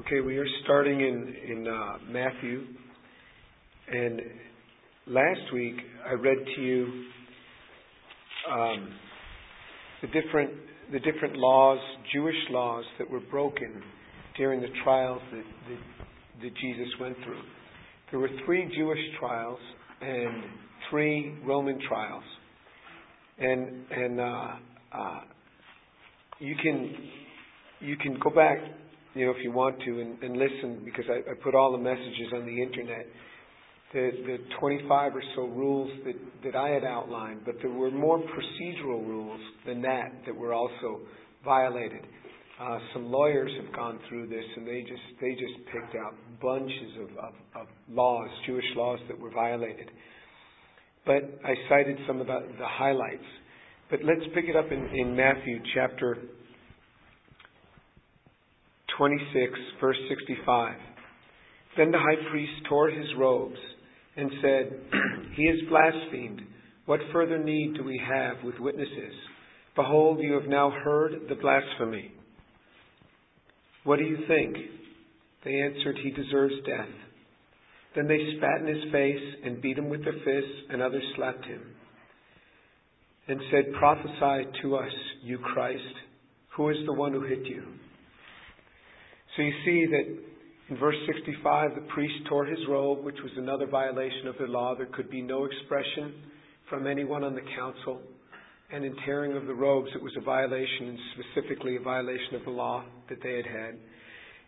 Okay, we are starting in in uh, Matthew, and last week I read to you um, the different the different laws, Jewish laws that were broken during the trials that, that that Jesus went through. There were three Jewish trials and three Roman trials, and and uh, uh, you can you can go back you know, if you want to, and, and listen, because I, I put all the messages on the internet. The, the 25 or so rules that, that I had outlined, but there were more procedural rules than that that were also violated. Uh, some lawyers have gone through this, and they just they just picked out bunches of, of, of laws, Jewish laws that were violated. But I cited some of the, the highlights. But let's pick it up in, in Matthew chapter 26, verse 65. Then the high priest tore his robes and said, He has blasphemed. What further need do we have with witnesses? Behold, you have now heard the blasphemy. What do you think? They answered, He deserves death. Then they spat in his face and beat him with their fists, and others slapped him and said, Prophesy to us, you Christ. Who is the one who hit you? So you see that in verse 65, the priest tore his robe, which was another violation of the law. There could be no expression from anyone on the council. And in tearing of the robes, it was a violation, and specifically a violation of the law that they had had.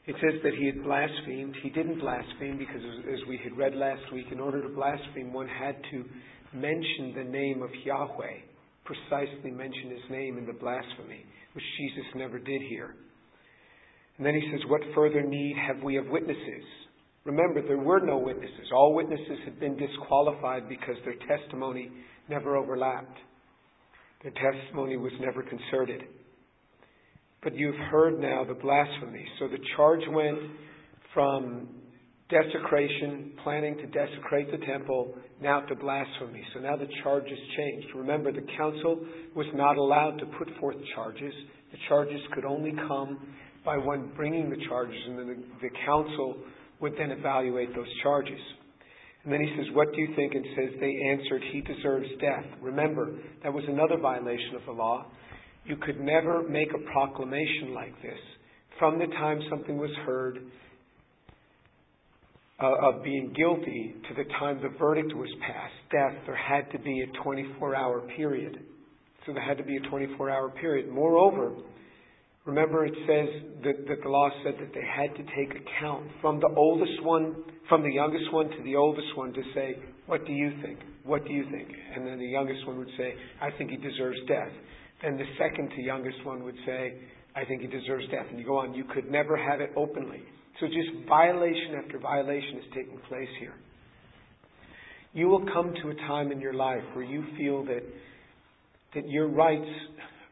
It says that he had blasphemed. He didn't blaspheme because, as we had read last week, in order to blaspheme, one had to mention the name of Yahweh, precisely mention his name in the blasphemy, which Jesus never did here. And then he says, What further need have we of witnesses? Remember, there were no witnesses. All witnesses had been disqualified because their testimony never overlapped. Their testimony was never concerted. But you've heard now the blasphemy. So the charge went from desecration, planning to desecrate the temple, now to blasphemy. So now the charge has changed. Remember, the council was not allowed to put forth charges. The charges could only come by one bringing the charges, and then the, the council would then evaluate those charges. And then he says, What do you think? And says, They answered, He deserves death. Remember, that was another violation of the law. You could never make a proclamation like this. From the time something was heard uh, of being guilty to the time the verdict was passed, death, there had to be a 24 hour period. So there had to be a 24 hour period. Moreover, Remember, it says that, that the law said that they had to take account from the oldest one, from the youngest one to the oldest one to say, What do you think? What do you think? And then the youngest one would say, I think he deserves death. Then the second to youngest one would say, I think he deserves death. And you go on. You could never have it openly. So just violation after violation is taking place here. You will come to a time in your life where you feel that, that your rights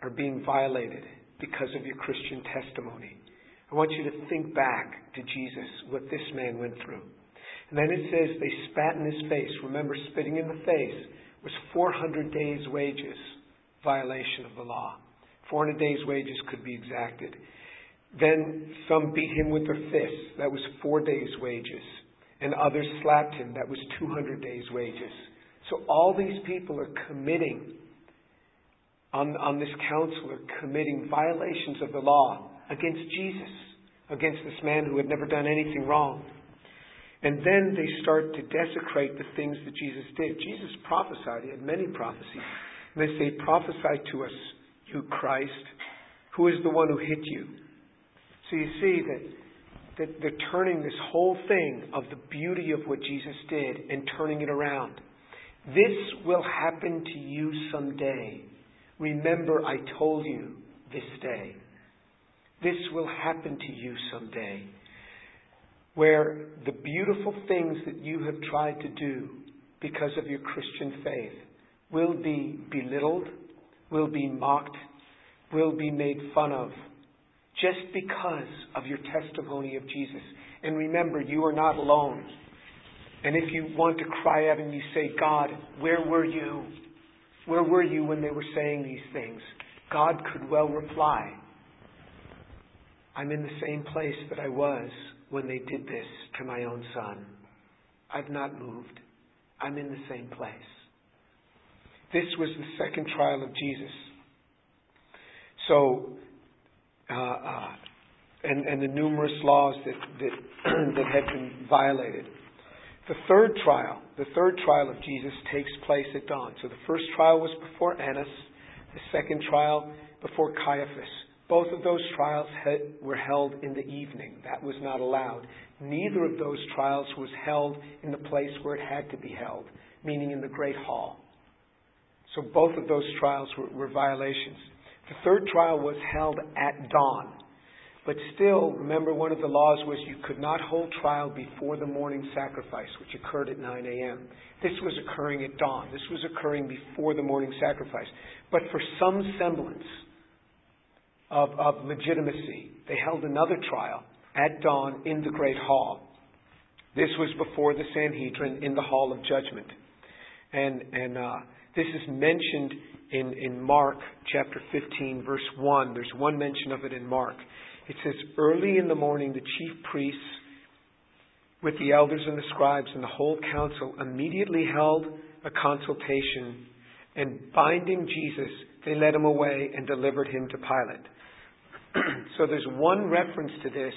are being violated because of your Christian testimony. I want you to think back to Jesus, what this man went through. And then it says they spat in his face. Remember, spitting in the face was 400 days' wages, violation of the law. 400 days' wages could be exacted. Then some beat him with their fists. That was four days' wages. And others slapped him. That was 200 days' wages. So all these people are committing on, on this counselor committing violations of the law against Jesus, against this man who had never done anything wrong. And then they start to desecrate the things that Jesus did. Jesus prophesied, he had many prophecies. And they say, Prophesy to us, you Christ. Who is the one who hit you? So you see that, that they're turning this whole thing of the beauty of what Jesus did and turning it around. This will happen to you someday. Remember, I told you this day. This will happen to you someday. Where the beautiful things that you have tried to do because of your Christian faith will be belittled, will be mocked, will be made fun of, just because of your testimony of Jesus. And remember, you are not alone. And if you want to cry out and you say, God, where were you? Where were you when they were saying these things? God could well reply, I'm in the same place that I was when they did this to my own son. I've not moved. I'm in the same place. This was the second trial of Jesus. So, uh, uh, and, and the numerous laws that, that, that had been violated. The third trial, the third trial of Jesus takes place at dawn. So the first trial was before Annas, the second trial before Caiaphas. Both of those trials were held in the evening. That was not allowed. Neither of those trials was held in the place where it had to be held, meaning in the great hall. So both of those trials were, were violations. The third trial was held at dawn. But still, remember one of the laws was you could not hold trial before the morning sacrifice, which occurred at 9 a.m. This was occurring at dawn. This was occurring before the morning sacrifice. But for some semblance of, of legitimacy, they held another trial at dawn in the great hall. This was before the Sanhedrin in the hall of judgment. And, and uh, this is mentioned in, in Mark chapter 15, verse 1. There's one mention of it in Mark. It says, Early in the morning, the chief priests, with the elders and the scribes and the whole council, immediately held a consultation, and binding Jesus, they led him away and delivered him to Pilate. so there's one reference to this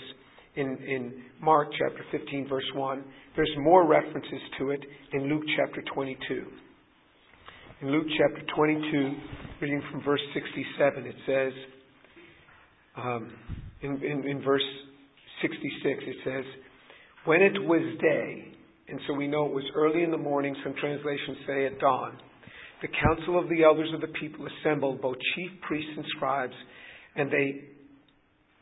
in, in Mark chapter 15, verse 1. There's more references to it in Luke chapter 22. In Luke chapter 22, reading from verse 67, it says, um, in, in, in verse 66, it says, When it was day, and so we know it was early in the morning, some translations say at dawn, the council of the elders of the people assembled, both chief priests and scribes, and they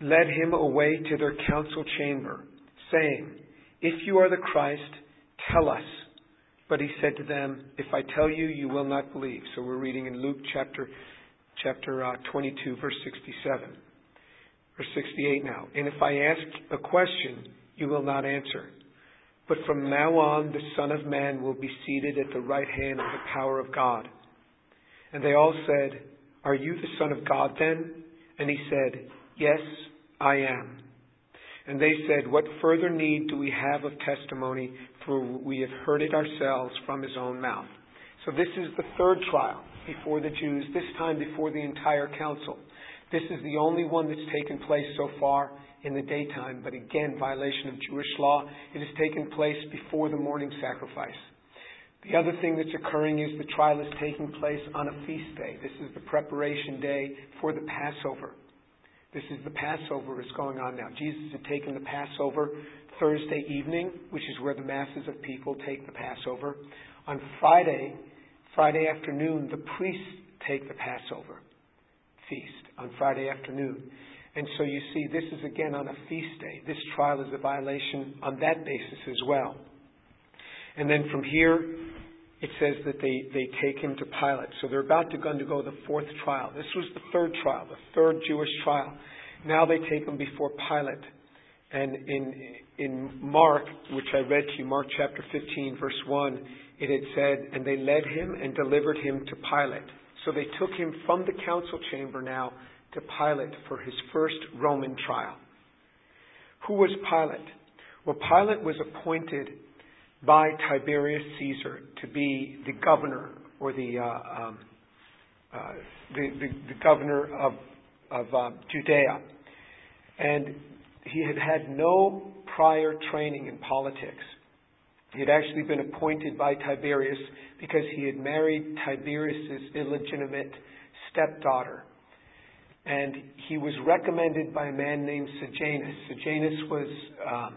led him away to their council chamber, saying, If you are the Christ, tell us. But he said to them, If I tell you, you will not believe. So we're reading in Luke chapter, chapter uh, 22, verse 67. Verse 68 now. And if I ask a question, you will not answer. But from now on, the Son of Man will be seated at the right hand of the power of God. And they all said, Are you the Son of God then? And he said, Yes, I am. And they said, What further need do we have of testimony? For we have heard it ourselves from his own mouth. So this is the third trial before the Jews, this time before the entire council. This is the only one that's taken place so far in the daytime, but again, violation of Jewish law. It has taken place before the morning sacrifice. The other thing that's occurring is the trial is taking place on a feast day. This is the preparation day for the Passover. This is the Passover is going on now. Jesus had taken the Passover Thursday evening, which is where the masses of people take the Passover. On Friday, Friday afternoon, the priests take the Passover feast on Friday afternoon. And so you see, this is again on a feast day. This trial is a violation on that basis as well. And then from here, it says that they, they take him to Pilate. So they're about to undergo the fourth trial. This was the third trial, the third Jewish trial. Now they take him before Pilate. And in, in Mark, which I read to you, Mark chapter 15, verse 1, it had said, And they led him and delivered him to Pilate. So they took him from the council chamber now to Pilate for his first Roman trial. Who was Pilate? Well, Pilate was appointed by Tiberius Caesar to be the governor or the, uh, um, uh, the, the, the, governor of, of uh, Judea. And he had had no prior training in politics. He had actually been appointed by Tiberius because he had married Tiberius's illegitimate stepdaughter. And he was recommended by a man named Sejanus. Sejanus was, um,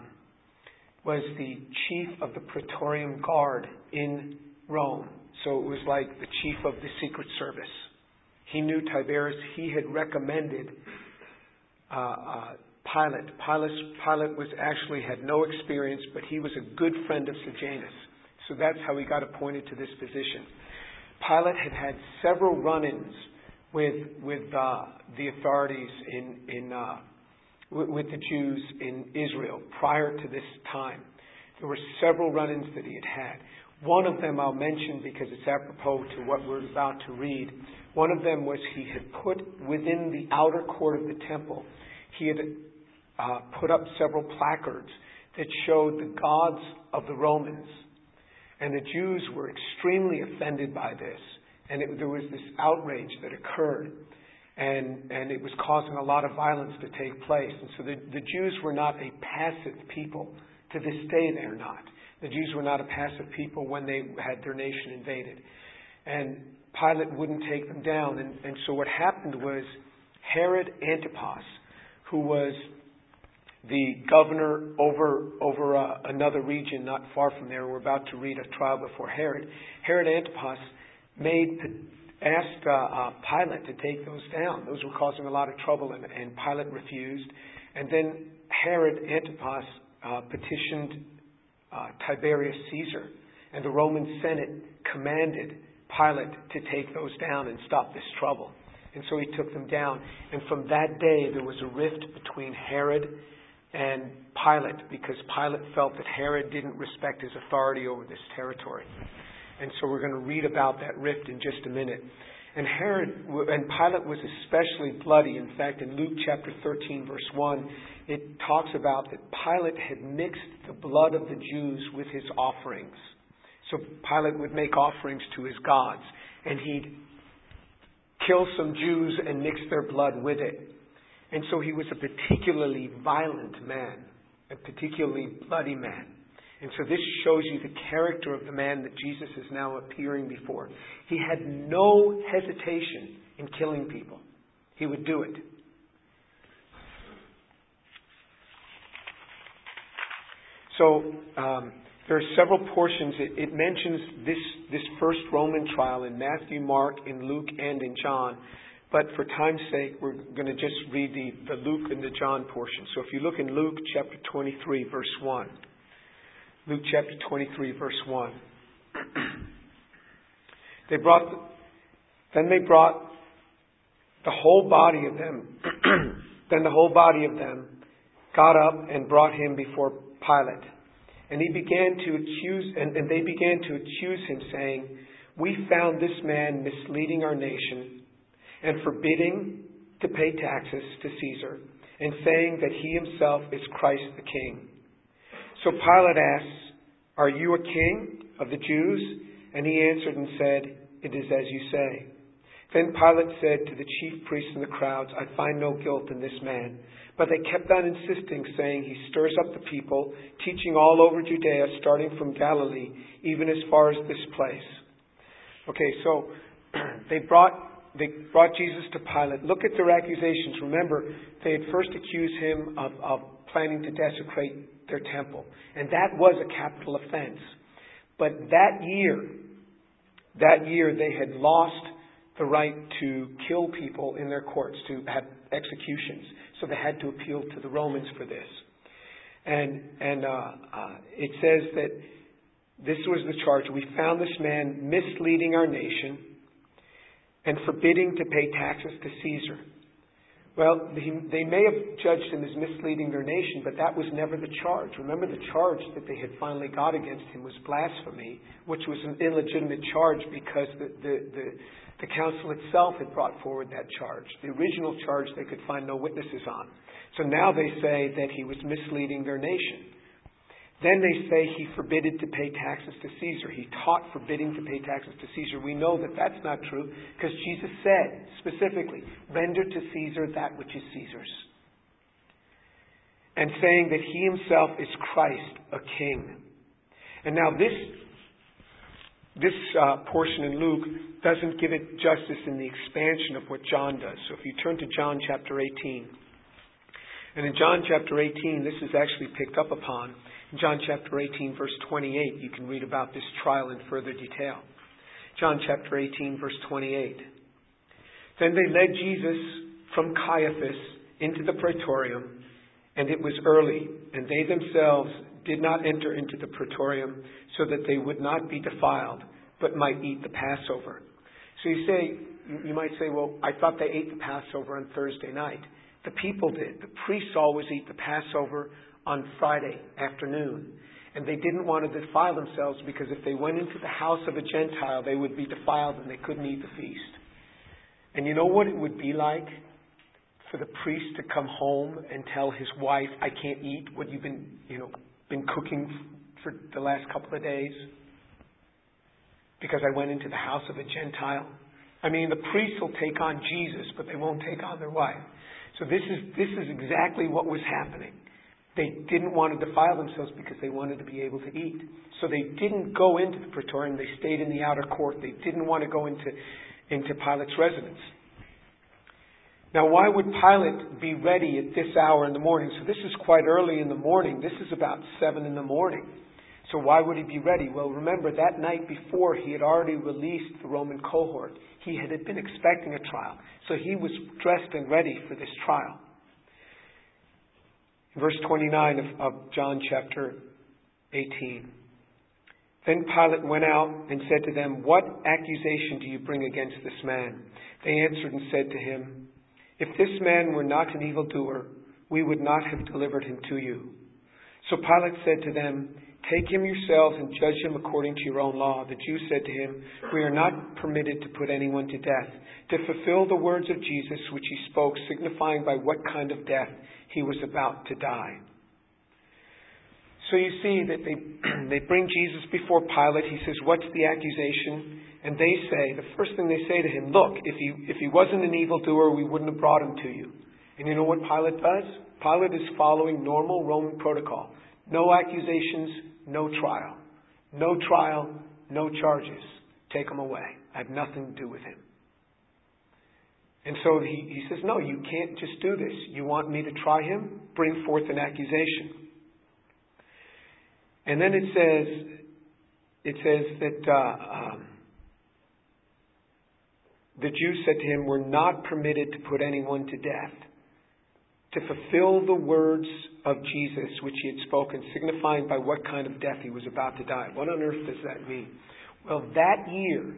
was the chief of the Praetorian Guard in Rome. So it was like the chief of the Secret Service. He knew Tiberius. He had recommended uh, uh, Pilate. Pilate. Pilate was actually had no experience, but he was a good friend of Sejanus. So that's how he got appointed to this position. Pilate had had several run-ins with with uh, the authorities in in uh, with, with the Jews in Israel prior to this time. There were several run-ins that he had had. One of them I'll mention because it's apropos to what we're about to read. One of them was he had put within the outer court of the temple, he had uh, put up several placards that showed the gods of the Romans. And the Jews were extremely offended by this. And it, there was this outrage that occurred. And, and it was causing a lot of violence to take place. And so the, the Jews were not a passive people. To this day, they're not. The Jews were not a passive people when they had their nation invaded. And Pilate wouldn't take them down. And, and so what happened was Herod Antipas, who was the governor over over uh, another region not far from there. We're about to read a trial before Herod. Herod Antipas made asked uh, uh, Pilate to take those down. Those were causing a lot of trouble, and, and Pilate refused. And then Herod Antipas uh, petitioned uh, Tiberius Caesar, and the Roman Senate commanded Pilate to take those down and stop this trouble. And so he took them down. And from that day, there was a rift between Herod and Pilate because Pilate felt that Herod didn't respect his authority over this territory. And so we're going to read about that rift in just a minute. And Herod and Pilate was especially bloody. In fact, in Luke chapter 13, verse 1, it talks about that Pilate had mixed the blood of the Jews with his offerings. So Pilate would make offerings to his gods, and he'd kill some Jews and mix their blood with it. And so he was a particularly violent man, a particularly bloody man. And so this shows you the character of the man that Jesus is now appearing before. He had no hesitation in killing people. He would do it. So um, there are several portions. It, it mentions this, this first Roman trial in Matthew, Mark, in Luke, and in John. But for time's sake, we're going to just read the, the Luke and the John portion. So if you look in Luke chapter 23, verse 1. Luke chapter 23, verse 1. they brought, the, then they brought the whole body of them, then the whole body of them got up and brought him before Pilate. And he began to accuse, and, and they began to accuse him, saying, We found this man misleading our nation and forbidding to pay taxes to Caesar, and saying that he himself is Christ the King. So Pilate asks, Are you a king of the Jews? And he answered and said, It is as you say. Then Pilate said to the chief priests and the crowds, I find no guilt in this man. But they kept on insisting, saying, He stirs up the people, teaching all over Judea, starting from Galilee, even as far as this place. Okay, so they brought they brought Jesus to Pilate. Look at their accusations. Remember, they had first accused him of, of planning to desecrate their temple. And that was a capital offense. But that year, that year they had lost the right to kill people in their courts, to have executions. So they had to appeal to the Romans for this. And, and uh, uh, it says that this was the charge. We found this man misleading our nation and forbidding to pay taxes to Caesar. Well, they may have judged him as misleading their nation, but that was never the charge. Remember, the charge that they had finally got against him was blasphemy, which was an illegitimate charge because the, the, the, the council itself had brought forward that charge. The original charge they could find no witnesses on. So now they say that he was misleading their nation. Then they say he forbidded to pay taxes to Caesar. He taught forbidding to pay taxes to Caesar. We know that that's not true because Jesus said specifically, render to Caesar that which is Caesar's. And saying that he himself is Christ, a king. And now this, this uh, portion in Luke doesn't give it justice in the expansion of what John does. So if you turn to John chapter 18, and in John chapter 18, this is actually picked up upon John chapter 18, verse 28, you can read about this trial in further detail. John chapter 18, verse 28. Then they led Jesus from Caiaphas into the praetorium, and it was early, and they themselves did not enter into the praetorium so that they would not be defiled, but might eat the Passover. So you say, you might say, well, I thought they ate the Passover on Thursday night. The people did. The priests always eat the Passover on Friday afternoon. And they didn't want to defile themselves because if they went into the house of a Gentile, they would be defiled and they couldn't eat the feast. And you know what it would be like for the priest to come home and tell his wife, I can't eat what you've been, you know, been cooking for the last couple of days because I went into the house of a Gentile? I mean, the priests will take on Jesus, but they won't take on their wife. So this is, this is exactly what was happening. They didn't want to defile themselves because they wanted to be able to eat. So they didn't go into the praetorium. They stayed in the outer court. They didn't want to go into, into Pilate's residence. Now, why would Pilate be ready at this hour in the morning? So this is quite early in the morning. This is about seven in the morning. So why would he be ready? Well, remember that night before he had already released the Roman cohort. He had been expecting a trial. So he was dressed and ready for this trial. Verse 29 of, of John chapter 18. Then Pilate went out and said to them, What accusation do you bring against this man? They answered and said to him, If this man were not an evildoer, we would not have delivered him to you. So Pilate said to them, Take him yourselves and judge him according to your own law. The Jews said to him, We are not permitted to put anyone to death, to fulfill the words of Jesus which he spoke, signifying by what kind of death he was about to die. So you see that they, they bring Jesus before Pilate. He says, What's the accusation? And they say, the first thing they say to him, Look, if he, if he wasn't an evildoer, we wouldn't have brought him to you. And you know what Pilate does? Pilate is following normal Roman protocol. No accusations, no trial. No trial, no charges. Take him away. I have nothing to do with him. And so he, he says, No, you can't just do this. You want me to try him? Bring forth an accusation. And then it says, it says that uh, um, the Jews said to him, We're not permitted to put anyone to death, to fulfill the words of Jesus which he had spoken, signifying by what kind of death he was about to die. What on earth does that mean? Well, that year,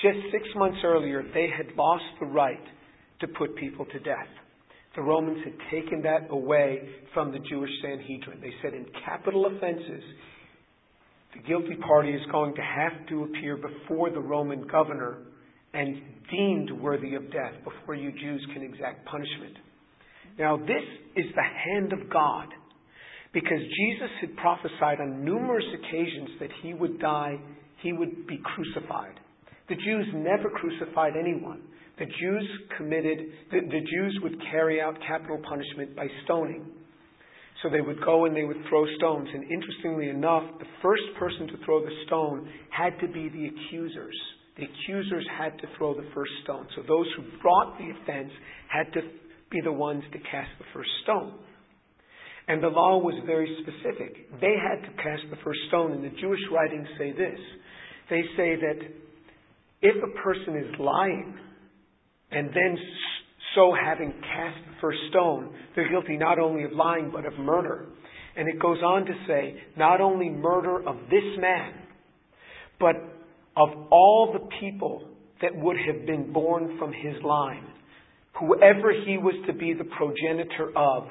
just six months earlier, they had lost the right to put people to death. The Romans had taken that away from the Jewish Sanhedrin. They said in capital offenses, the guilty party is going to have to appear before the Roman governor and deemed worthy of death before you Jews can exact punishment. Now, this is the hand of God because Jesus had prophesied on numerous occasions that he would die, he would be crucified. The Jews never crucified anyone. The Jews committed, the, the Jews would carry out capital punishment by stoning. So they would go and they would throw stones. And interestingly enough, the first person to throw the stone had to be the accusers. The accusers had to throw the first stone. So those who brought the offense had to be the ones to cast the first stone. And the law was very specific. They had to cast the first stone, and the Jewish writings say this. They say that if a person is lying, and then so having cast the first stone, they're guilty not only of lying, but of murder. And it goes on to say, not only murder of this man, but of all the people that would have been born from his line. Whoever he was to be the progenitor of,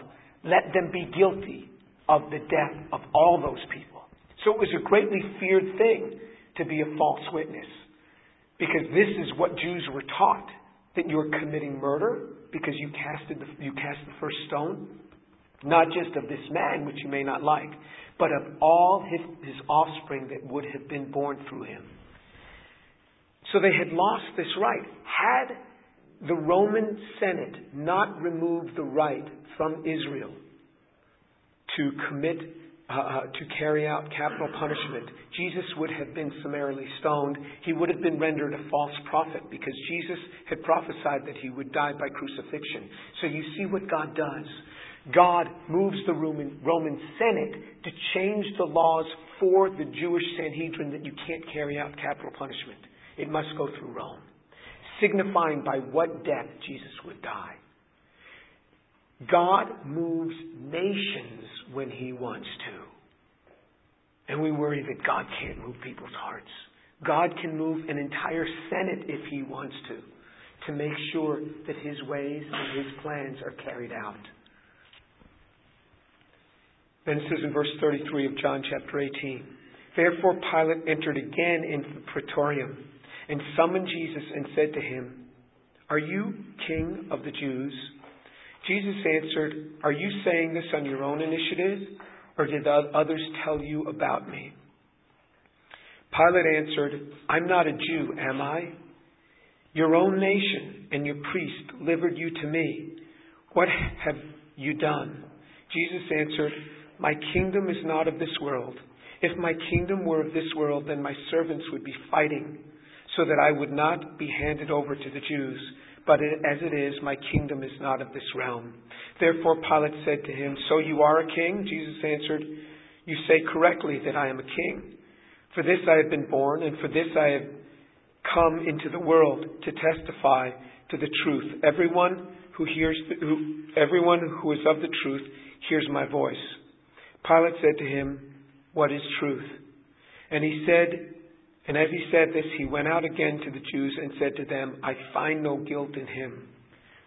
let them be guilty of the death of all those people. So it was a greatly feared thing to be a false witness. Because this is what Jews were taught that you're committing murder because you casted the, you cast the first stone, not just of this man, which you may not like, but of all his, his offspring that would have been born through him. So they had lost this right. Had the Roman Senate not removed the right from Israel to commit uh, uh, to carry out capital punishment. Jesus would have been summarily stoned. He would have been rendered a false prophet because Jesus had prophesied that he would die by crucifixion. So you see what God does. God moves the Roman, Roman Senate to change the laws for the Jewish Sanhedrin that you can't carry out capital punishment. It must go through Rome, signifying by what death Jesus would die. God moves nations when He wants to. And we worry that God can't move people's hearts. God can move an entire Senate if He wants to, to make sure that His ways and His plans are carried out. Then it says in verse 33 of John chapter 18 Therefore Pilate entered again into the praetorium and summoned Jesus and said to him, Are you king of the Jews? Jesus answered, Are you saying this on your own initiative, or did others tell you about me? Pilate answered, I'm not a Jew, am I? Your own nation and your priest delivered you to me. What have you done? Jesus answered, My kingdom is not of this world. If my kingdom were of this world, then my servants would be fighting, so that I would not be handed over to the Jews. But as it is, my kingdom is not of this realm. Therefore Pilate said to him, So you are a king? Jesus answered, You say correctly that I am a king. For this I have been born, and for this I have come into the world to testify to the truth. Everyone who hears, the, who, everyone who is of the truth hears my voice. Pilate said to him, What is truth? And he said, and as he said this, he went out again to the Jews and said to them, I find no guilt in him.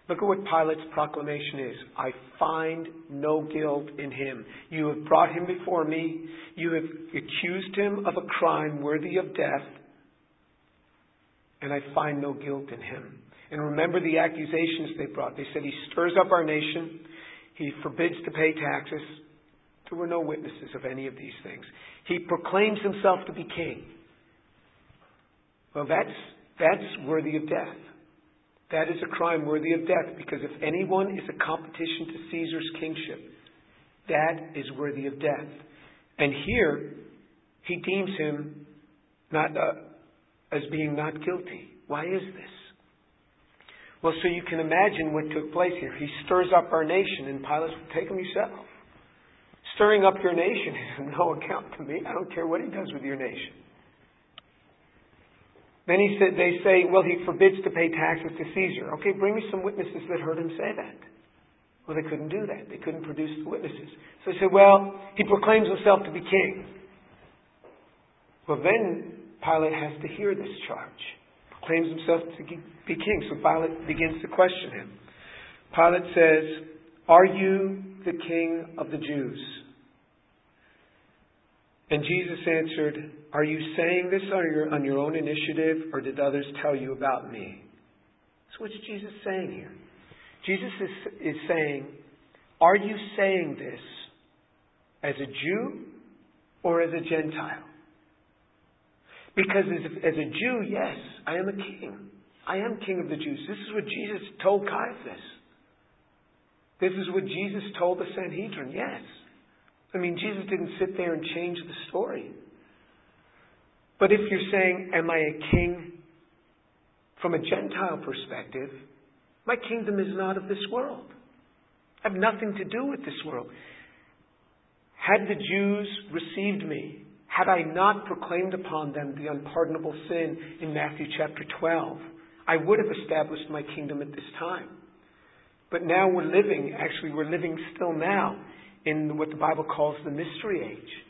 Look at what Pilate's proclamation is. I find no guilt in him. You have brought him before me. You have accused him of a crime worthy of death. And I find no guilt in him. And remember the accusations they brought. They said he stirs up our nation. He forbids to pay taxes. There were no witnesses of any of these things. He proclaims himself to be king. Well, that's, that's worthy of death. That is a crime worthy of death because if anyone is a competition to Caesar's kingship, that is worthy of death. And here, he deems him not uh, as being not guilty. Why is this? Well, so you can imagine what took place here. He stirs up our nation, and Pilate said, Take him yourself. Stirring up your nation is no account to me. I don't care what he does with your nation. Then he said, they say, well, he forbids to pay taxes to Caesar. Okay, bring me some witnesses that heard him say that. Well, they couldn't do that. They couldn't produce the witnesses. So they said, well, he proclaims himself to be king. Well, then Pilate has to hear this charge. Proclaims himself to be king. So Pilate begins to question him. Pilate says, Are you the king of the Jews? And Jesus answered, Are you saying this on your, on your own initiative, or did others tell you about me? So, what's Jesus saying here? Jesus is, is saying, Are you saying this as a Jew or as a Gentile? Because as, as a Jew, yes, I am a king. I am king of the Jews. This is what Jesus told Caiaphas. This is what Jesus told the Sanhedrin. Yes. I mean, Jesus didn't sit there and change the story. But if you're saying, Am I a king from a Gentile perspective? My kingdom is not of this world. I have nothing to do with this world. Had the Jews received me, had I not proclaimed upon them the unpardonable sin in Matthew chapter 12, I would have established my kingdom at this time. But now we're living, actually, we're living still now in what the Bible calls the mystery age.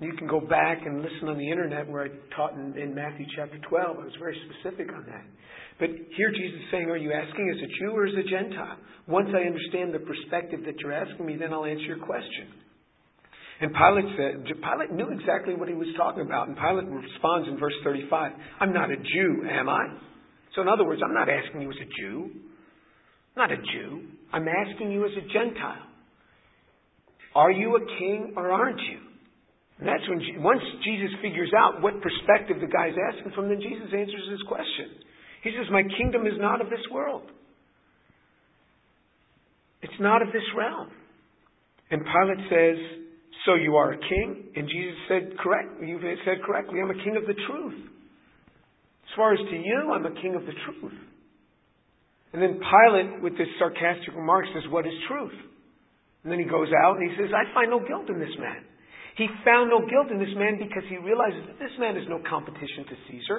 You can go back and listen on the internet where I taught in, in Matthew chapter 12. I was very specific on that. But here Jesus is saying, Are you asking as a Jew or as a Gentile? Once I understand the perspective that you're asking me, then I'll answer your question. And Pilate said, Pilate knew exactly what he was talking about. And Pilate responds in verse 35, I'm not a Jew, am I? So in other words, I'm not asking you as a Jew. I'm not a Jew. I'm asking you as a Gentile. Are you a king or aren't you? And that's when, once Jesus figures out what perspective the guy's asking from, then Jesus answers his question. He says, My kingdom is not of this world. It's not of this realm. And Pilate says, So you are a king? And Jesus said, Correct. You've said correctly. I'm a king of the truth. As far as to you, I'm a king of the truth. And then Pilate, with this sarcastic remark, says, What is truth? And then he goes out and he says, I find no guilt in this man. He found no guilt in this man because he realizes that this man is no competition to Caesar.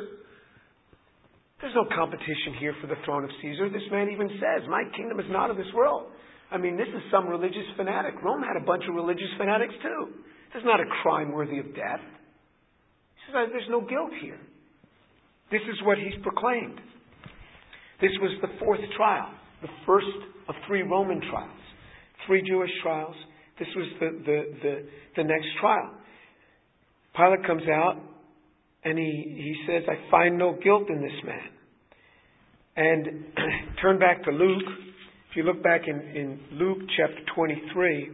There's no competition here for the throne of Caesar. This man even says, My kingdom is not of this world. I mean, this is some religious fanatic. Rome had a bunch of religious fanatics too. This is not a crime worthy of death. He says, There's no guilt here. This is what he's proclaimed. This was the fourth trial, the first of three Roman trials three Jewish trials. This was the, the, the, the next trial. Pilate comes out and he, he says, I find no guilt in this man. And turn back to Luke If you look back in, in Luke chapter 23,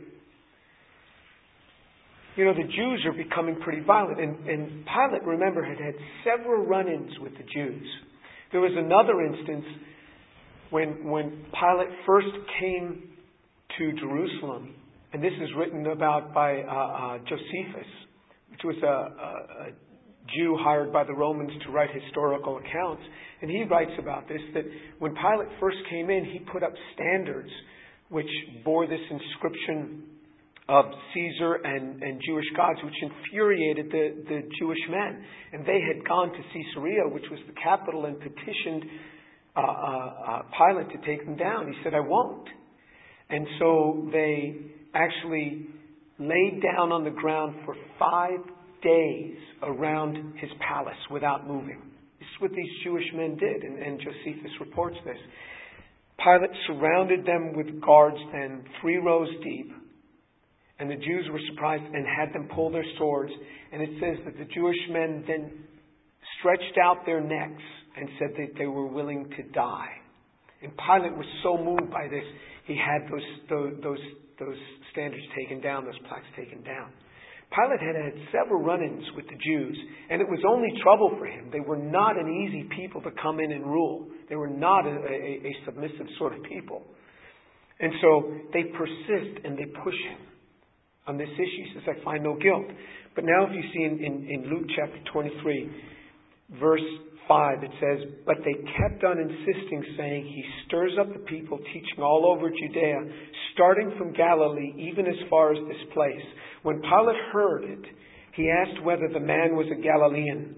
you know, the Jews are becoming pretty violent. And, and Pilate, remember, had had several run ins with the Jews. There was another instance when, when Pilate first came to Jerusalem, and this is written about by uh, uh, Josephus, which was a, a, a Jew hired by the Romans to write historical accounts. And he writes about this that when Pilate first came in, he put up standards which bore this inscription of Caesar and, and Jewish gods, which infuriated the, the Jewish men. And they had gone to Caesarea, which was the capital, and petitioned uh, uh, uh, Pilate to take them down. He said, I won't. And so they actually laid down on the ground for five days around his palace without moving. This is what these Jewish men did, and, and Josephus reports this. Pilate surrounded them with guards then, three rows deep, and the Jews were surprised and had them pull their swords. And it says that the Jewish men then stretched out their necks and said that they were willing to die. And Pilate was so moved by this, he had those, those, those, those standards taken down, those plaques taken down. Pilate had had several run ins with the Jews, and it was only trouble for him. They were not an easy people to come in and rule, they were not a, a, a submissive sort of people. And so they persist and they push him on this issue. He says, I find no guilt. But now, if you see in, in, in Luke chapter 23, verse 5, it says, But they kept on insisting, saying, He stirs up the people, teaching all over Judea, starting from Galilee, even as far as this place. When Pilate heard it, he asked whether the man was a Galilean.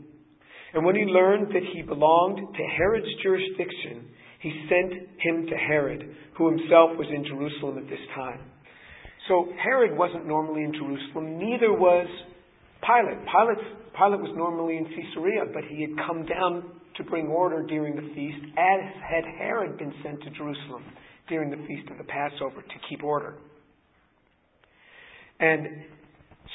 And when he learned that he belonged to Herod's jurisdiction, he sent him to Herod, who himself was in Jerusalem at this time. So Herod wasn't normally in Jerusalem, neither was Pilate. Pilate, Pilate was normally in Caesarea, but he had come down to bring order during the feast, as had Herod been sent to Jerusalem during the feast of the Passover to keep order. And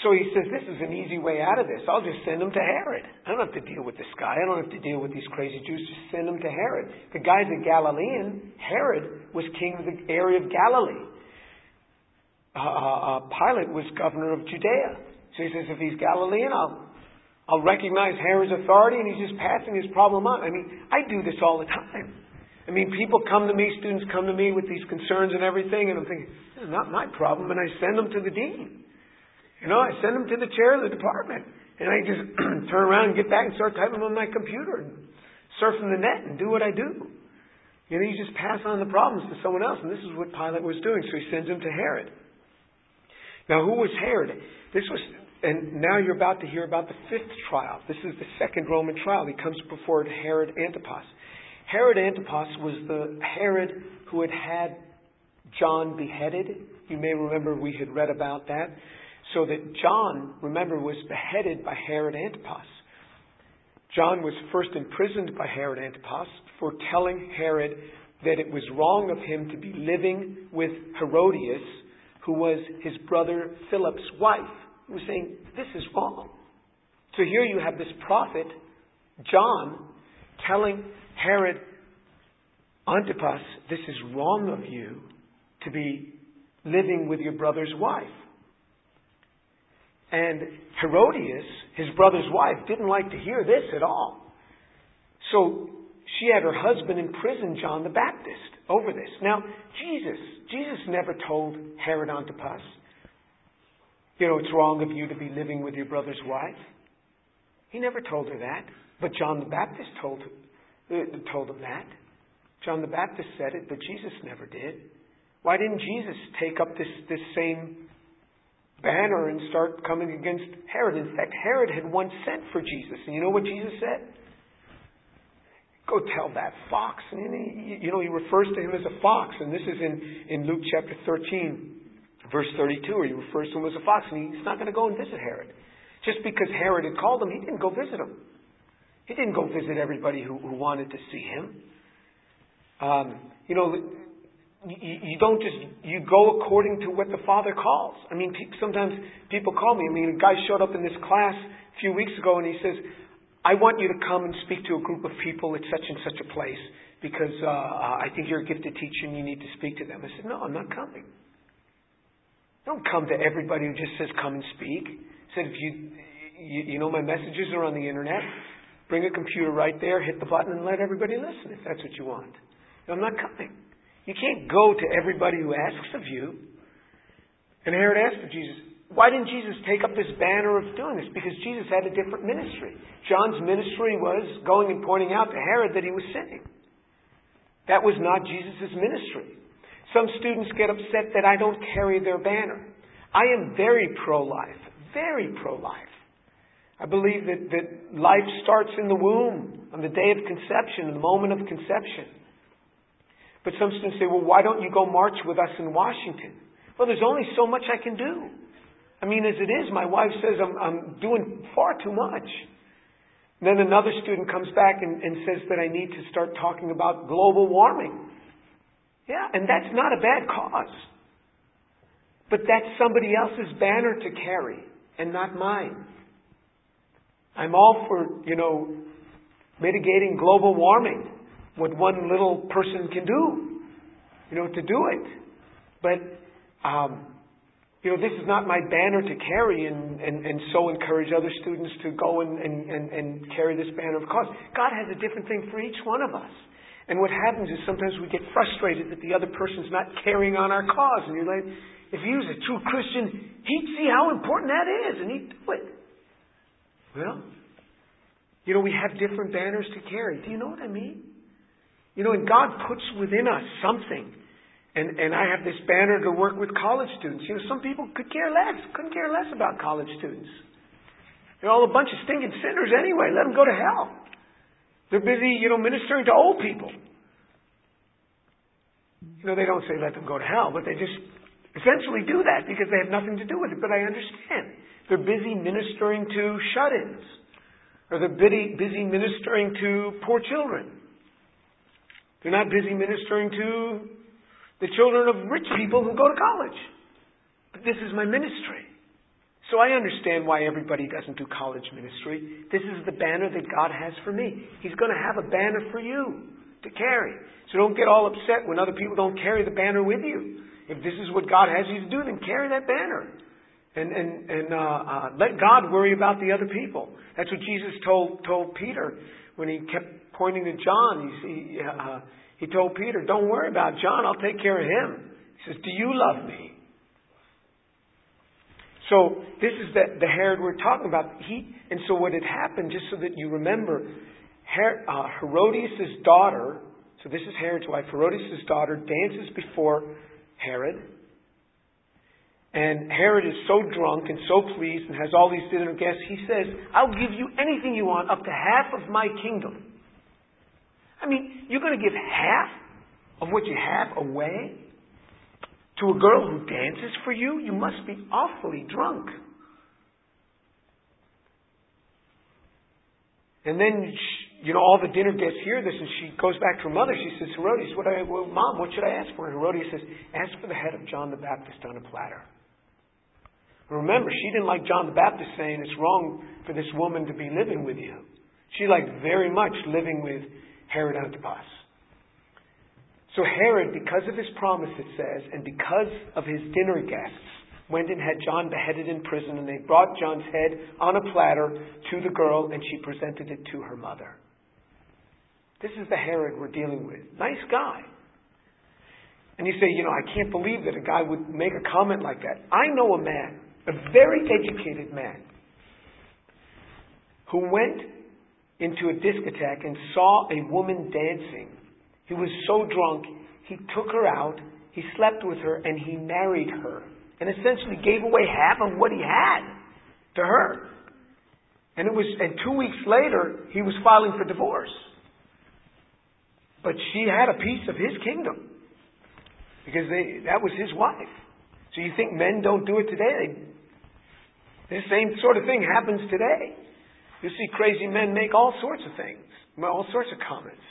so he says, This is an easy way out of this. I'll just send him to Herod. I don't have to deal with this guy. I don't have to deal with these crazy Jews. Just send him to Herod. The guy's a Galilean. Herod was king of the area of Galilee. Uh, uh, uh, Pilate was governor of Judea. So he says, If he's Galilean, I'll, I'll recognize Herod's authority, and he's just passing his problem on. I mean, I do this all the time. I mean, people come to me, students come to me with these concerns and everything, and I'm thinking, this is not my problem, and I send them to the dean. You know, I send them to the chair of the department, and I just turn around and get back and start typing on my computer and surfing the net and do what I do. You know, you just pass on the problems to someone else, and this is what Pilate was doing, so he sends him to Herod. Now, who was Herod? This was, and now you're about to hear about the fifth trial. This is the second Roman trial. He comes before Herod Antipas. Herod Antipas was the Herod who had had John beheaded. You may remember we had read about that. So that John, remember, was beheaded by Herod Antipas. John was first imprisoned by Herod Antipas for telling Herod that it was wrong of him to be living with Herodias, who was his brother Philip's wife. Was saying, This is wrong. So here you have this prophet, John, telling Herod Antipas, this is wrong of you to be living with your brother's wife. And Herodias, his brother's wife, didn't like to hear this at all. So she had her husband imprison John the Baptist over this. Now, Jesus, Jesus never told Herod Antipas, you know, it's wrong of you to be living with your brother's wife. He never told her that. But John the Baptist told uh, told him that. John the Baptist said it, but Jesus never did. Why didn't Jesus take up this, this same banner and start coming against Herod? In fact, Herod had once sent for Jesus. And you know what Jesus said? Go tell that fox. And he, you know, he refers to him as a fox. And this is in, in Luke chapter 13, verse 32, where he refers to him as a fox. And he's not going to go and visit Herod. Just because Herod had called him, he didn't go visit him. He didn't go visit everybody who, who wanted to see him. Um, you know, you, you don't just you go according to what the Father calls. I mean, sometimes people call me. I mean, a guy showed up in this class a few weeks ago, and he says, "I want you to come and speak to a group of people at such and such a place because uh, I think you're a gifted teacher and you need to speak to them. I said, No, I'm not coming. Don't come to everybody who just says, Come and speak. Said, If you, you, you know, my messages are on the internet. Bring a computer right there, hit the button, and let everybody listen if that's what you want. No, I'm not coming. You can't go to everybody who asks of you. And Herod asked of Jesus, why didn't Jesus take up this banner of doing this? Because Jesus had a different ministry. John's ministry was going and pointing out to Herod that he was sinning. That was not Jesus' ministry. Some students get upset that I don't carry their banner. I am very pro life, very pro life. I believe that, that life starts in the womb, on the day of conception, the moment of conception. But some students say, well, why don't you go march with us in Washington? Well, there's only so much I can do. I mean, as it is, my wife says I'm, I'm doing far too much. And then another student comes back and, and says that I need to start talking about global warming. Yeah, and that's not a bad cause. But that's somebody else's banner to carry and not mine. I'm all for, you know, mitigating global warming, what one little person can do, you know, to do it. But um, you know, this is not my banner to carry and, and, and so encourage other students to go and, and, and, and carry this banner of cause. God has a different thing for each one of us. And what happens is sometimes we get frustrated that the other person's not carrying on our cause. And you're like, if he was a true Christian, he'd see how important that is and he'd do it. Well, you know, we have different banners to carry. Do you know what I mean? You know, and God puts within us something and, and I have this banner to work with college students. You know, some people could care less, couldn't care less about college students. They're all a bunch of stinking sinners anyway. Let them go to hell. They're busy, you know, ministering to old people. You know, they don't say let them go to hell, but they just essentially do that because they have nothing to do with it. But I understand. They're busy ministering to shut ins, or they're busy, busy ministering to poor children. They're not busy ministering to the children of rich people who go to college. But this is my ministry. So I understand why everybody doesn't do college ministry. This is the banner that God has for me. He's going to have a banner for you to carry. So don't get all upset when other people don't carry the banner with you. If this is what God has you to do, then carry that banner. And, and, and uh, uh, let God worry about the other people. That's what Jesus told, told Peter when he kept pointing to John. He, he, uh, he told Peter, Don't worry about John, I'll take care of him. He says, Do you love me? So this is the, the Herod we're talking about. He, and so what had happened, just so that you remember, Her, uh, Herodias' daughter, so this is Herod's wife, Herodias' daughter dances before Herod. And Herod is so drunk and so pleased and has all these dinner guests, he says, I'll give you anything you want, up to half of my kingdom. I mean, you're going to give half of what you have away to a girl who dances for you? You must be awfully drunk. And then, you know, all the dinner guests hear this, and she goes back to her mother. She says, Herodias, what I, well, Mom, what should I ask for? And Herodias says, Ask for the head of John the Baptist on a platter. Remember, she didn't like John the Baptist saying it's wrong for this woman to be living with you. She liked very much living with Herod Antipas. So Herod, because of his promise, it says, and because of his dinner guests, went and had John beheaded in prison, and they brought John's head on a platter to the girl, and she presented it to her mother. This is the Herod we're dealing with. Nice guy. And you say, you know, I can't believe that a guy would make a comment like that. I know a man, a very educated man, who went into a discotheque and saw a woman dancing. He was so drunk, he took her out, he slept with her, and he married her. And essentially gave away half of what he had to her. And it was, and two weeks later, he was filing for divorce. But she had a piece of his kingdom. Because they, that was his wife. So you think men don't do it today? They, the same sort of thing happens today. You see crazy men make all sorts of things, all sorts of comments.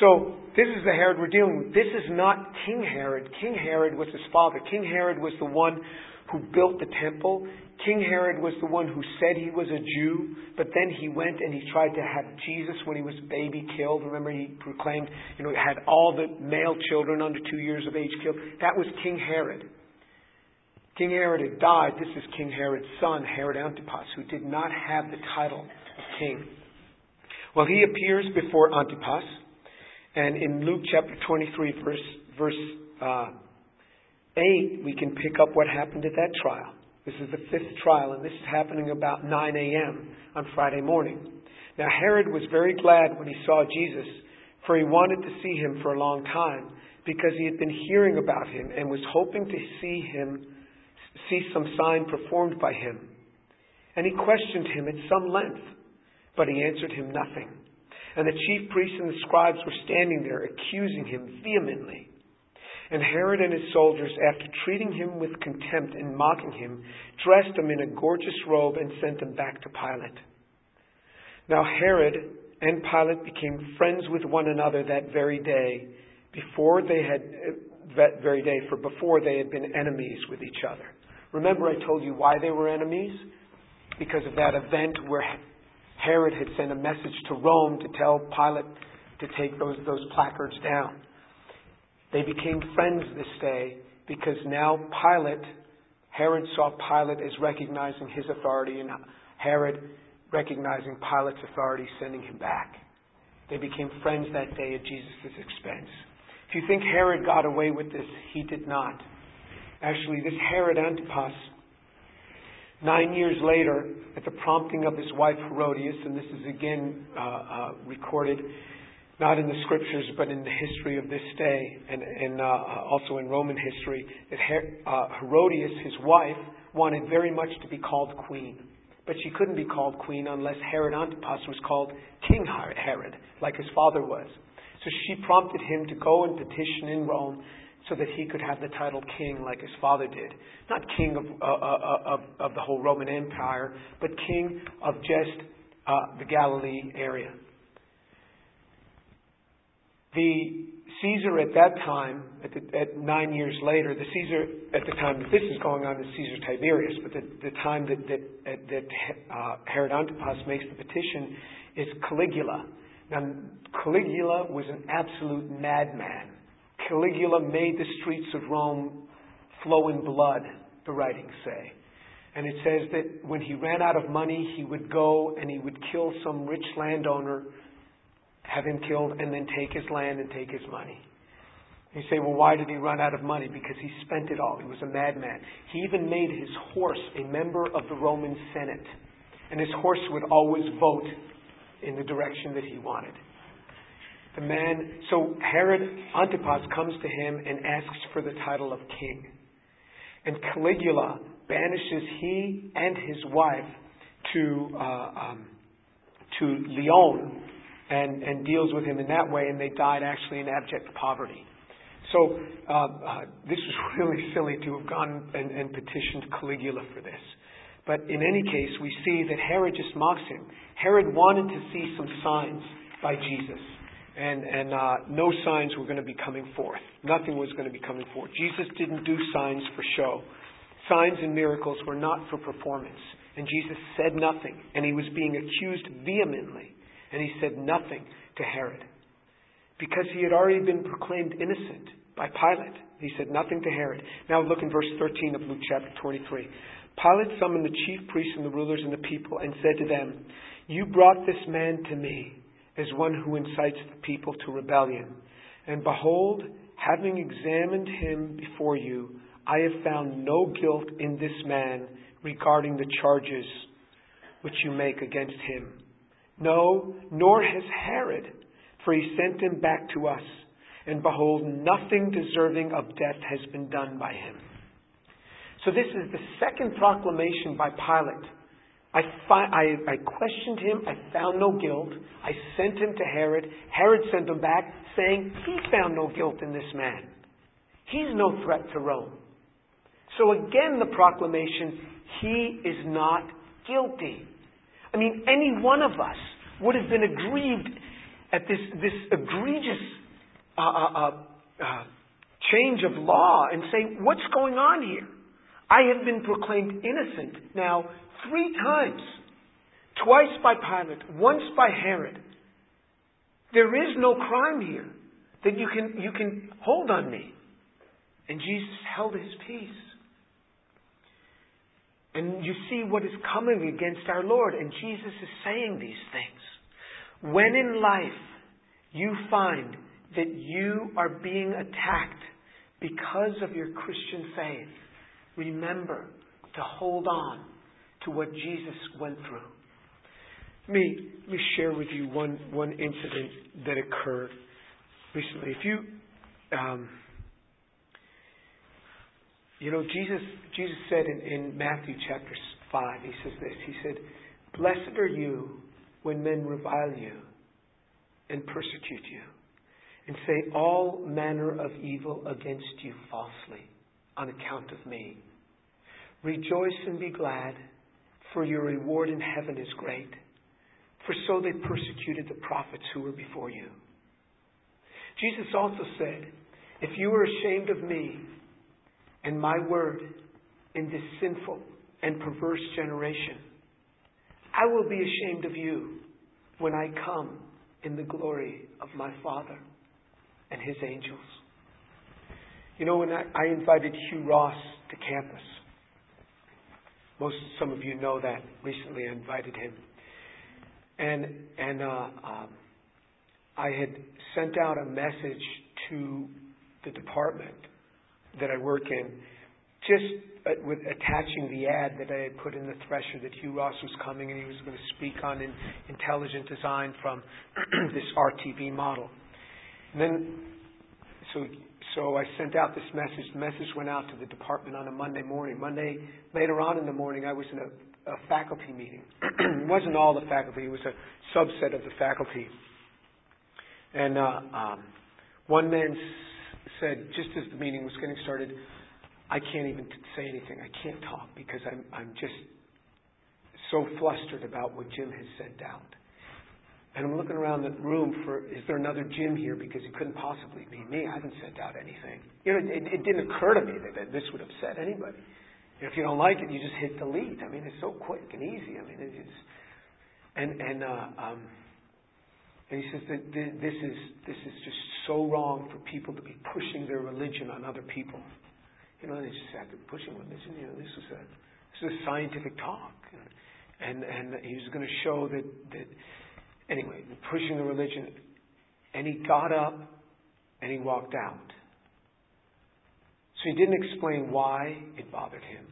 So this is the Herod we're dealing with. This is not King Herod. King Herod was his father. King Herod was the one who built the temple. King Herod was the one who said he was a Jew, but then he went and he tried to have Jesus when he was a baby killed. Remember, he proclaimed, you know, he had all the male children under two years of age killed. That was King Herod. King Herod had died. This is King Herod's son, Herod Antipas, who did not have the title of king. Well, he appears before Antipas, and in Luke chapter 23, verse, verse uh, 8, we can pick up what happened at that trial. This is the fifth trial, and this is happening about 9 a.m. on Friday morning. Now, Herod was very glad when he saw Jesus, for he wanted to see him for a long time, because he had been hearing about him and was hoping to see him, see some sign performed by him. And he questioned him at some length, but he answered him nothing. And the chief priests and the scribes were standing there, accusing him vehemently. And Herod and his soldiers, after treating him with contempt and mocking him, dressed him in a gorgeous robe and sent him back to Pilate. Now Herod and Pilate became friends with one another that very day, before they had uh, that very day, for before they had been enemies with each other. Remember, I told you why they were enemies? Because of that event where Herod had sent a message to Rome to tell Pilate to take those, those placards down. They became friends this day because now Pilate, Herod saw Pilate as recognizing his authority and Herod recognizing Pilate's authority, sending him back. They became friends that day at Jesus' expense. If you think Herod got away with this, he did not. Actually, this Herod Antipas, nine years later, at the prompting of his wife Herodias, and this is again uh, uh, recorded not in the scriptures, but in the history of this day, and, and uh, also in Roman history, that Her- uh, Herodias, his wife, wanted very much to be called queen. But she couldn't be called queen unless Herod Antipas was called King Herod, like his father was. So she prompted him to go and petition in Rome so that he could have the title king like his father did. Not king of, uh, uh, of, of the whole Roman Empire, but king of just uh, the Galilee area. The Caesar at that time, at, the, at, nine years later, the Caesar at the time that this is going on is Caesar Tiberius, but the, the time that, that, that uh, Herod Antipas makes the petition is Caligula. Now, Caligula was an absolute madman. Caligula made the streets of Rome flow in blood, the writings say. And it says that when he ran out of money, he would go and he would kill some rich landowner have him killed, and then take his land and take his money. You say, well, why did he run out of money? Because he spent it all. He was a madman. He even made his horse a member of the Roman Senate. And his horse would always vote in the direction that he wanted. The man, so Herod Antipas comes to him and asks for the title of king. And Caligula banishes he and his wife to, uh, um, to Lyon, and, and deals with him in that way, and they died actually in abject poverty. So uh, uh, this was really silly to have gone and, and petitioned Caligula for this. But in any case, we see that Herod just mocks him. Herod wanted to see some signs by Jesus, and, and uh, no signs were going to be coming forth. Nothing was going to be coming forth. Jesus didn't do signs for show. Signs and miracles were not for performance. And Jesus said nothing, and he was being accused vehemently and he said nothing to Herod because he had already been proclaimed innocent by Pilate. He said nothing to Herod. Now look in verse 13 of Luke chapter 23. Pilate summoned the chief priests and the rulers and the people and said to them, You brought this man to me as one who incites the people to rebellion. And behold, having examined him before you, I have found no guilt in this man regarding the charges which you make against him. No, nor has Herod, for he sent him back to us. And behold, nothing deserving of death has been done by him. So this is the second proclamation by Pilate. I, fi- I, I questioned him. I found no guilt. I sent him to Herod. Herod sent him back saying he found no guilt in this man. He's no threat to Rome. So again, the proclamation, he is not guilty. I mean, any one of us would have been aggrieved at this, this egregious uh, uh, uh, uh, change of law and say, what's going on here? I have been proclaimed innocent now three times. Twice by Pilate, once by Herod. There is no crime here that you can, you can hold on me. And Jesus held his peace. And you see what is coming against our Lord. And Jesus is saying these things. When in life you find that you are being attacked because of your Christian faith, remember to hold on to what Jesus went through. Let me, let me share with you one, one incident that occurred recently. If you, um, you know, Jesus, Jesus said in, in Matthew chapter 5, he says this. He said, Blessed are you when men revile you and persecute you and say all manner of evil against you falsely on account of me. Rejoice and be glad, for your reward in heaven is great. For so they persecuted the prophets who were before you. Jesus also said, If you are ashamed of me and my word in this sinful and perverse generation, I will be ashamed of you when I come in the glory of my Father and his angels. You know, when I, I invited Hugh Ross to campus, most some of you know that. Recently, I invited him, and and uh, um, I had sent out a message to the department that I work in, just uh, with attaching the ad that I had put in the Thresher that Hugh Ross was coming and he was going to speak on in, intelligent design from this RTB model. And then, so so I sent out this message. The message went out to the department on a Monday morning. Monday, later on in the morning, I was in a, a faculty meeting. it wasn't all the faculty, it was a subset of the faculty. And uh, um, one man s- said, just as the meeting was getting started, I can't even say anything. I can't talk because I'm, I'm just so flustered about what Jim has said out. And I'm looking around the room for, is there another Jim here? Because it couldn't possibly be me. I haven't sent out anything. You know, it, it didn't occur to me that, that this would upset anybody. If you don't like it, you just hit delete. I mean, it's so quick and easy. I mean, it's, and, and, uh, um, and he says that this is, this is just so wrong for people to be pushing their religion on other people. You know, they just said, pushing religion, you know, this is a, this is a scientific talk. And, and he was going to show that, that Anyway, pushing the religion. And he got up and he walked out. So he didn't explain why it bothered him,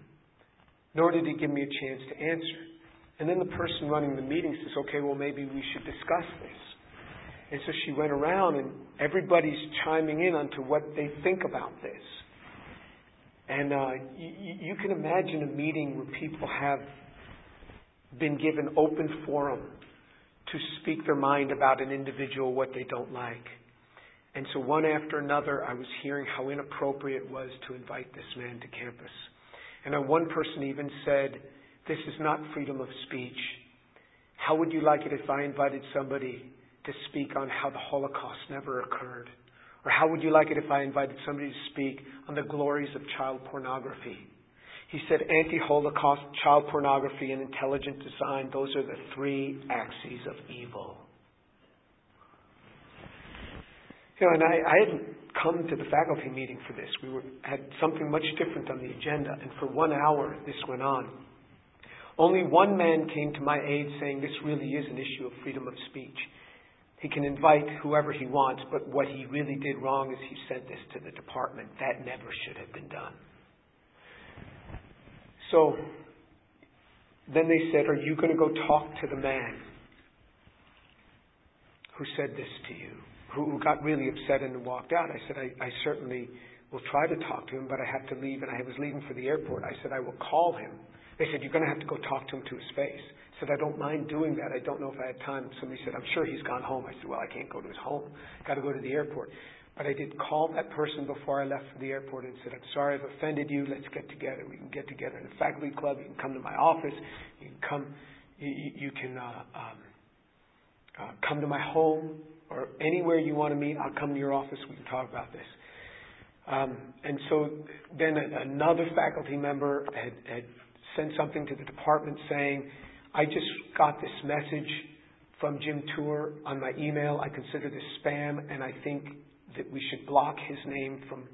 nor did he give me a chance to answer. And then the person running the meeting says, okay, well, maybe we should discuss this. And so she went around, and everybody's chiming in onto what they think about this. And uh, you, you can imagine a meeting where people have been given open forum to speak their mind about an individual, what they don't like. And so, one after another, I was hearing how inappropriate it was to invite this man to campus. And one person even said, This is not freedom of speech. How would you like it if I invited somebody to speak on how the Holocaust never occurred? Or how would you like it if I invited somebody to speak on the glories of child pornography? He said anti Holocaust, child pornography, and intelligent design, those are the three axes of evil. You know, and I, I hadn't come to the faculty meeting for this. We were, had something much different on the agenda, and for one hour this went on. Only one man came to my aid saying this really is an issue of freedom of speech. He can invite whoever he wants, but what he really did wrong is he sent this to the department. That never should have been done. So then they said, Are you going to go talk to the man who said this to you, who got really upset and walked out? I said, I, I certainly will try to talk to him, but I have to leave, and I was leaving for the airport. I said, I will call him. They said, You're going to have to go talk to him to his face. I said, I don't mind doing that. I don't know if I had time. Somebody said, I'm sure he's gone home. I said, Well, I can't go to his home. Got to go to the airport. But I did call that person before I left for the airport and said, I'm sorry I've offended you. Let's get together. We can get together in the faculty club. You can come to my office. You can come, you, you can uh, um, uh, come to my home or anywhere you want to meet. I'll come to your office. We can talk about this. Um, and so then another faculty member had, had sent something to the department saying, I just got this message from Jim Tour on my email. I consider this spam, and I think that we should block his name from.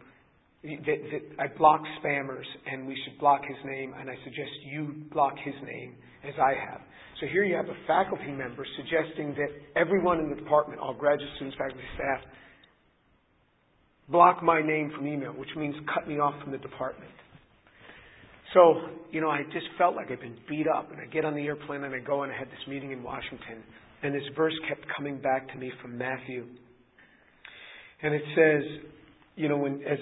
That, that I block spammers, and we should block his name, and I suggest you block his name as I have. So here you have a faculty member suggesting that everyone in the department, all graduate students, faculty, staff, block my name from email, which means cut me off from the department. So, you know, I just felt like I'd been beat up, and I get on the airplane and I go and I had this meeting in Washington, and this verse kept coming back to me from Matthew, and it says, you know, when as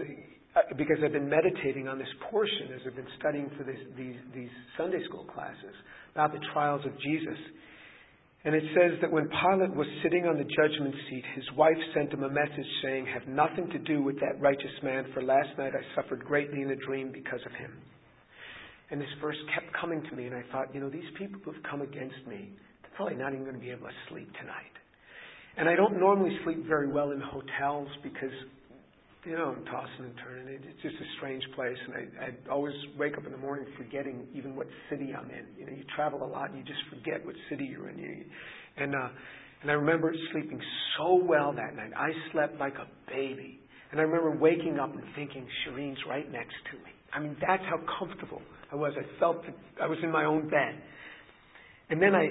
uh, because I've been meditating on this portion as I've been studying for this, these these Sunday school classes about the trials of Jesus. And it says that when Pilate was sitting on the judgment seat, his wife sent him a message saying, Have nothing to do with that righteous man, for last night I suffered greatly in a dream because of him. And this verse kept coming to me, and I thought, you know, these people who have come against me, they're probably not even going to be able to sleep tonight. And I don't normally sleep very well in hotels because you know, I'm tossing and turning. It's just a strange place, and I, I always wake up in the morning forgetting even what city I'm in. You know, you travel a lot, and you just forget what city you're in. You, and uh, and I remember sleeping so well that night. I slept like a baby, and I remember waking up and thinking, Shireen's right next to me. I mean, that's how comfortable I was. I felt that I was in my own bed. And then I,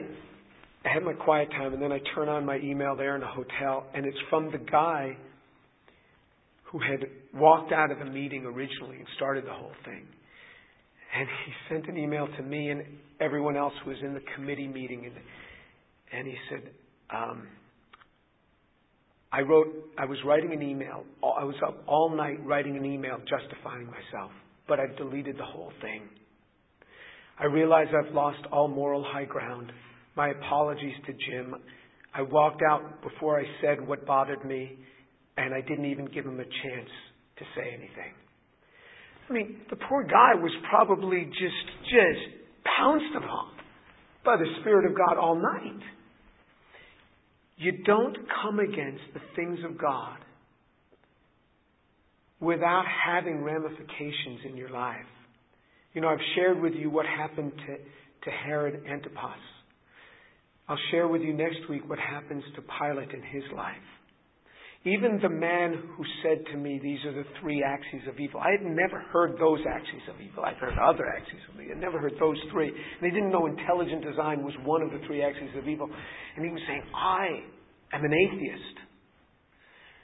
I had my quiet time, and then I turn on my email there in the hotel, and it's from the guy who had walked out of the meeting originally and started the whole thing. And he sent an email to me and everyone else was in the committee meeting. And, and he said, um, I wrote, I was writing an email. I was up all night writing an email justifying myself, but I've deleted the whole thing. I realize I've lost all moral high ground. My apologies to Jim. I walked out before I said what bothered me and I didn't even give him a chance to say anything. I mean, the poor guy was probably just, just pounced upon by the Spirit of God all night. You don't come against the things of God without having ramifications in your life. You know, I've shared with you what happened to, to Herod Antipas. I'll share with you next week what happens to Pilate in his life. Even the man who said to me, These are the three axes of evil, I had never heard those axes of evil. I'd heard other axes of evil. I'd never heard those three. And they didn't know intelligent design was one of the three axes of evil. And he was saying, I am an atheist.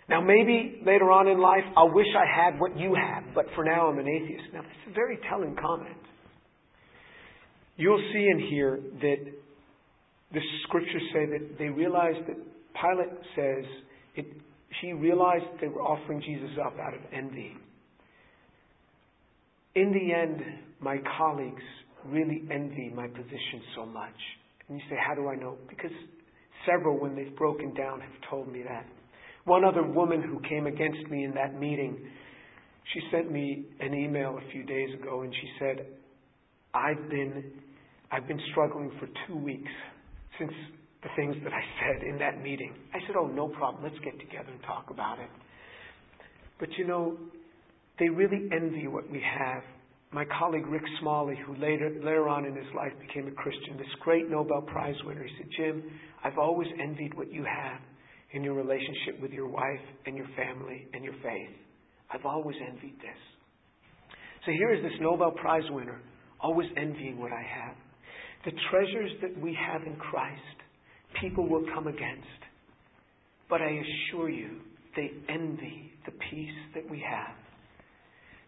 Now, maybe later on in life, I'll wish I had what you have, but for now, I'm an atheist. Now, that's a very telling comment. You'll see in here that the scriptures say that they realized that Pilate says it, she realized they were offering Jesus up out of envy. In the end, my colleagues really envy my position so much. And you say, How do I know? Because several, when they've broken down, have told me that. One other woman who came against me in that meeting, she sent me an email a few days ago and she said, I've been I've been struggling for two weeks since the things that I said in that meeting. I said, Oh, no problem. Let's get together and talk about it. But you know, they really envy what we have. My colleague Rick Smalley, who later, later on in his life became a Christian, this great Nobel Prize winner, he said, Jim, I've always envied what you have in your relationship with your wife and your family and your faith. I've always envied this. So here is this Nobel Prize winner, always envying what I have. The treasures that we have in Christ people will come against. But I assure you, they envy the peace that we have.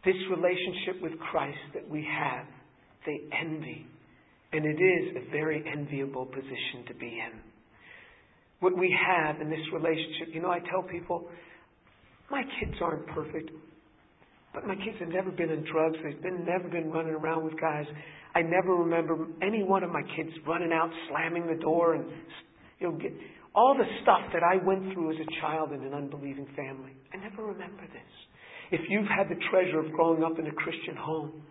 This relationship with Christ that we have, they envy. And it is a very enviable position to be in. What we have in this relationship, you know, I tell people, my kids aren't perfect, but my kids have never been in drugs. They've been, never been running around with guys. I never remember any one of my kids running out, slamming the door, and you know, get, all the stuff that I went through as a child in an unbelieving family. I never remember this. If you've had the treasure of growing up in a Christian home,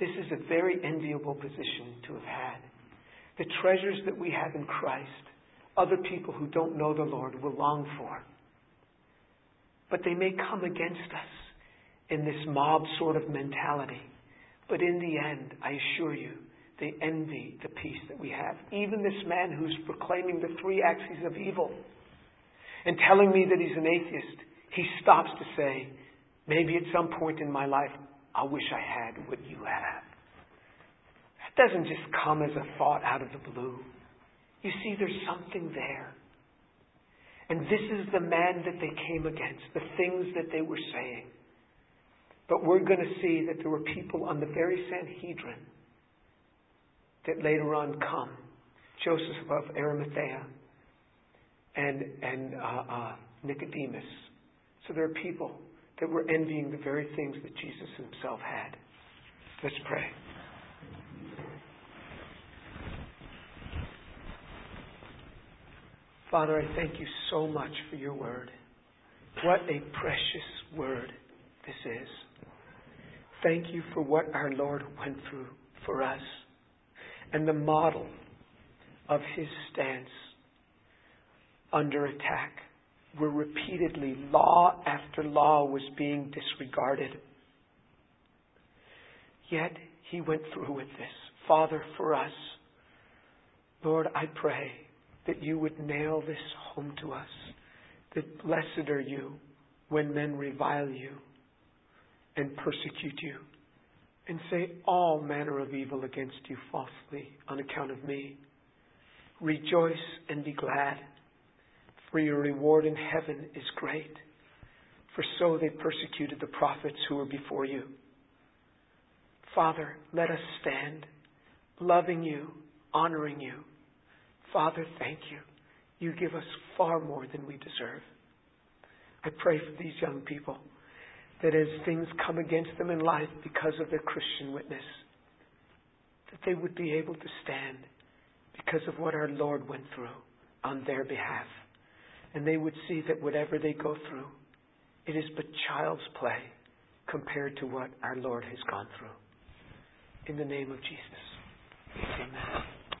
this is a very enviable position to have had. The treasures that we have in Christ, other people who don't know the Lord will long for. But they may come against us. In this mob sort of mentality. But in the end, I assure you, they envy the peace that we have. Even this man who's proclaiming the three axes of evil and telling me that he's an atheist, he stops to say, maybe at some point in my life, I wish I had what you have. That doesn't just come as a thought out of the blue. You see, there's something there. And this is the man that they came against, the things that they were saying. But we're going to see that there were people on the very Sanhedrin that later on come. Joseph of Arimathea and, and uh, uh, Nicodemus. So there are people that were envying the very things that Jesus himself had. Let's pray. Father, I thank you so much for your word. What a precious word this is. Thank you for what our Lord went through for us and the model of his stance under attack, where repeatedly law after law was being disregarded. Yet he went through with this. Father, for us, Lord, I pray that you would nail this home to us, that blessed are you when men revile you and persecute you and say all manner of evil against you falsely on account of me. Rejoice and be glad, for your reward in heaven is great. For so they persecuted the prophets who were before you. Father, let us stand, loving you, honoring you. Father, thank you. You give us far more than we deserve. I pray for these young people that as things come against them in life because of their Christian witness, that they would be able to stand because of what our Lord went through on their behalf. And they would see that whatever they go through, it is but child's play compared to what our Lord has gone through. In the name of Jesus. Amen.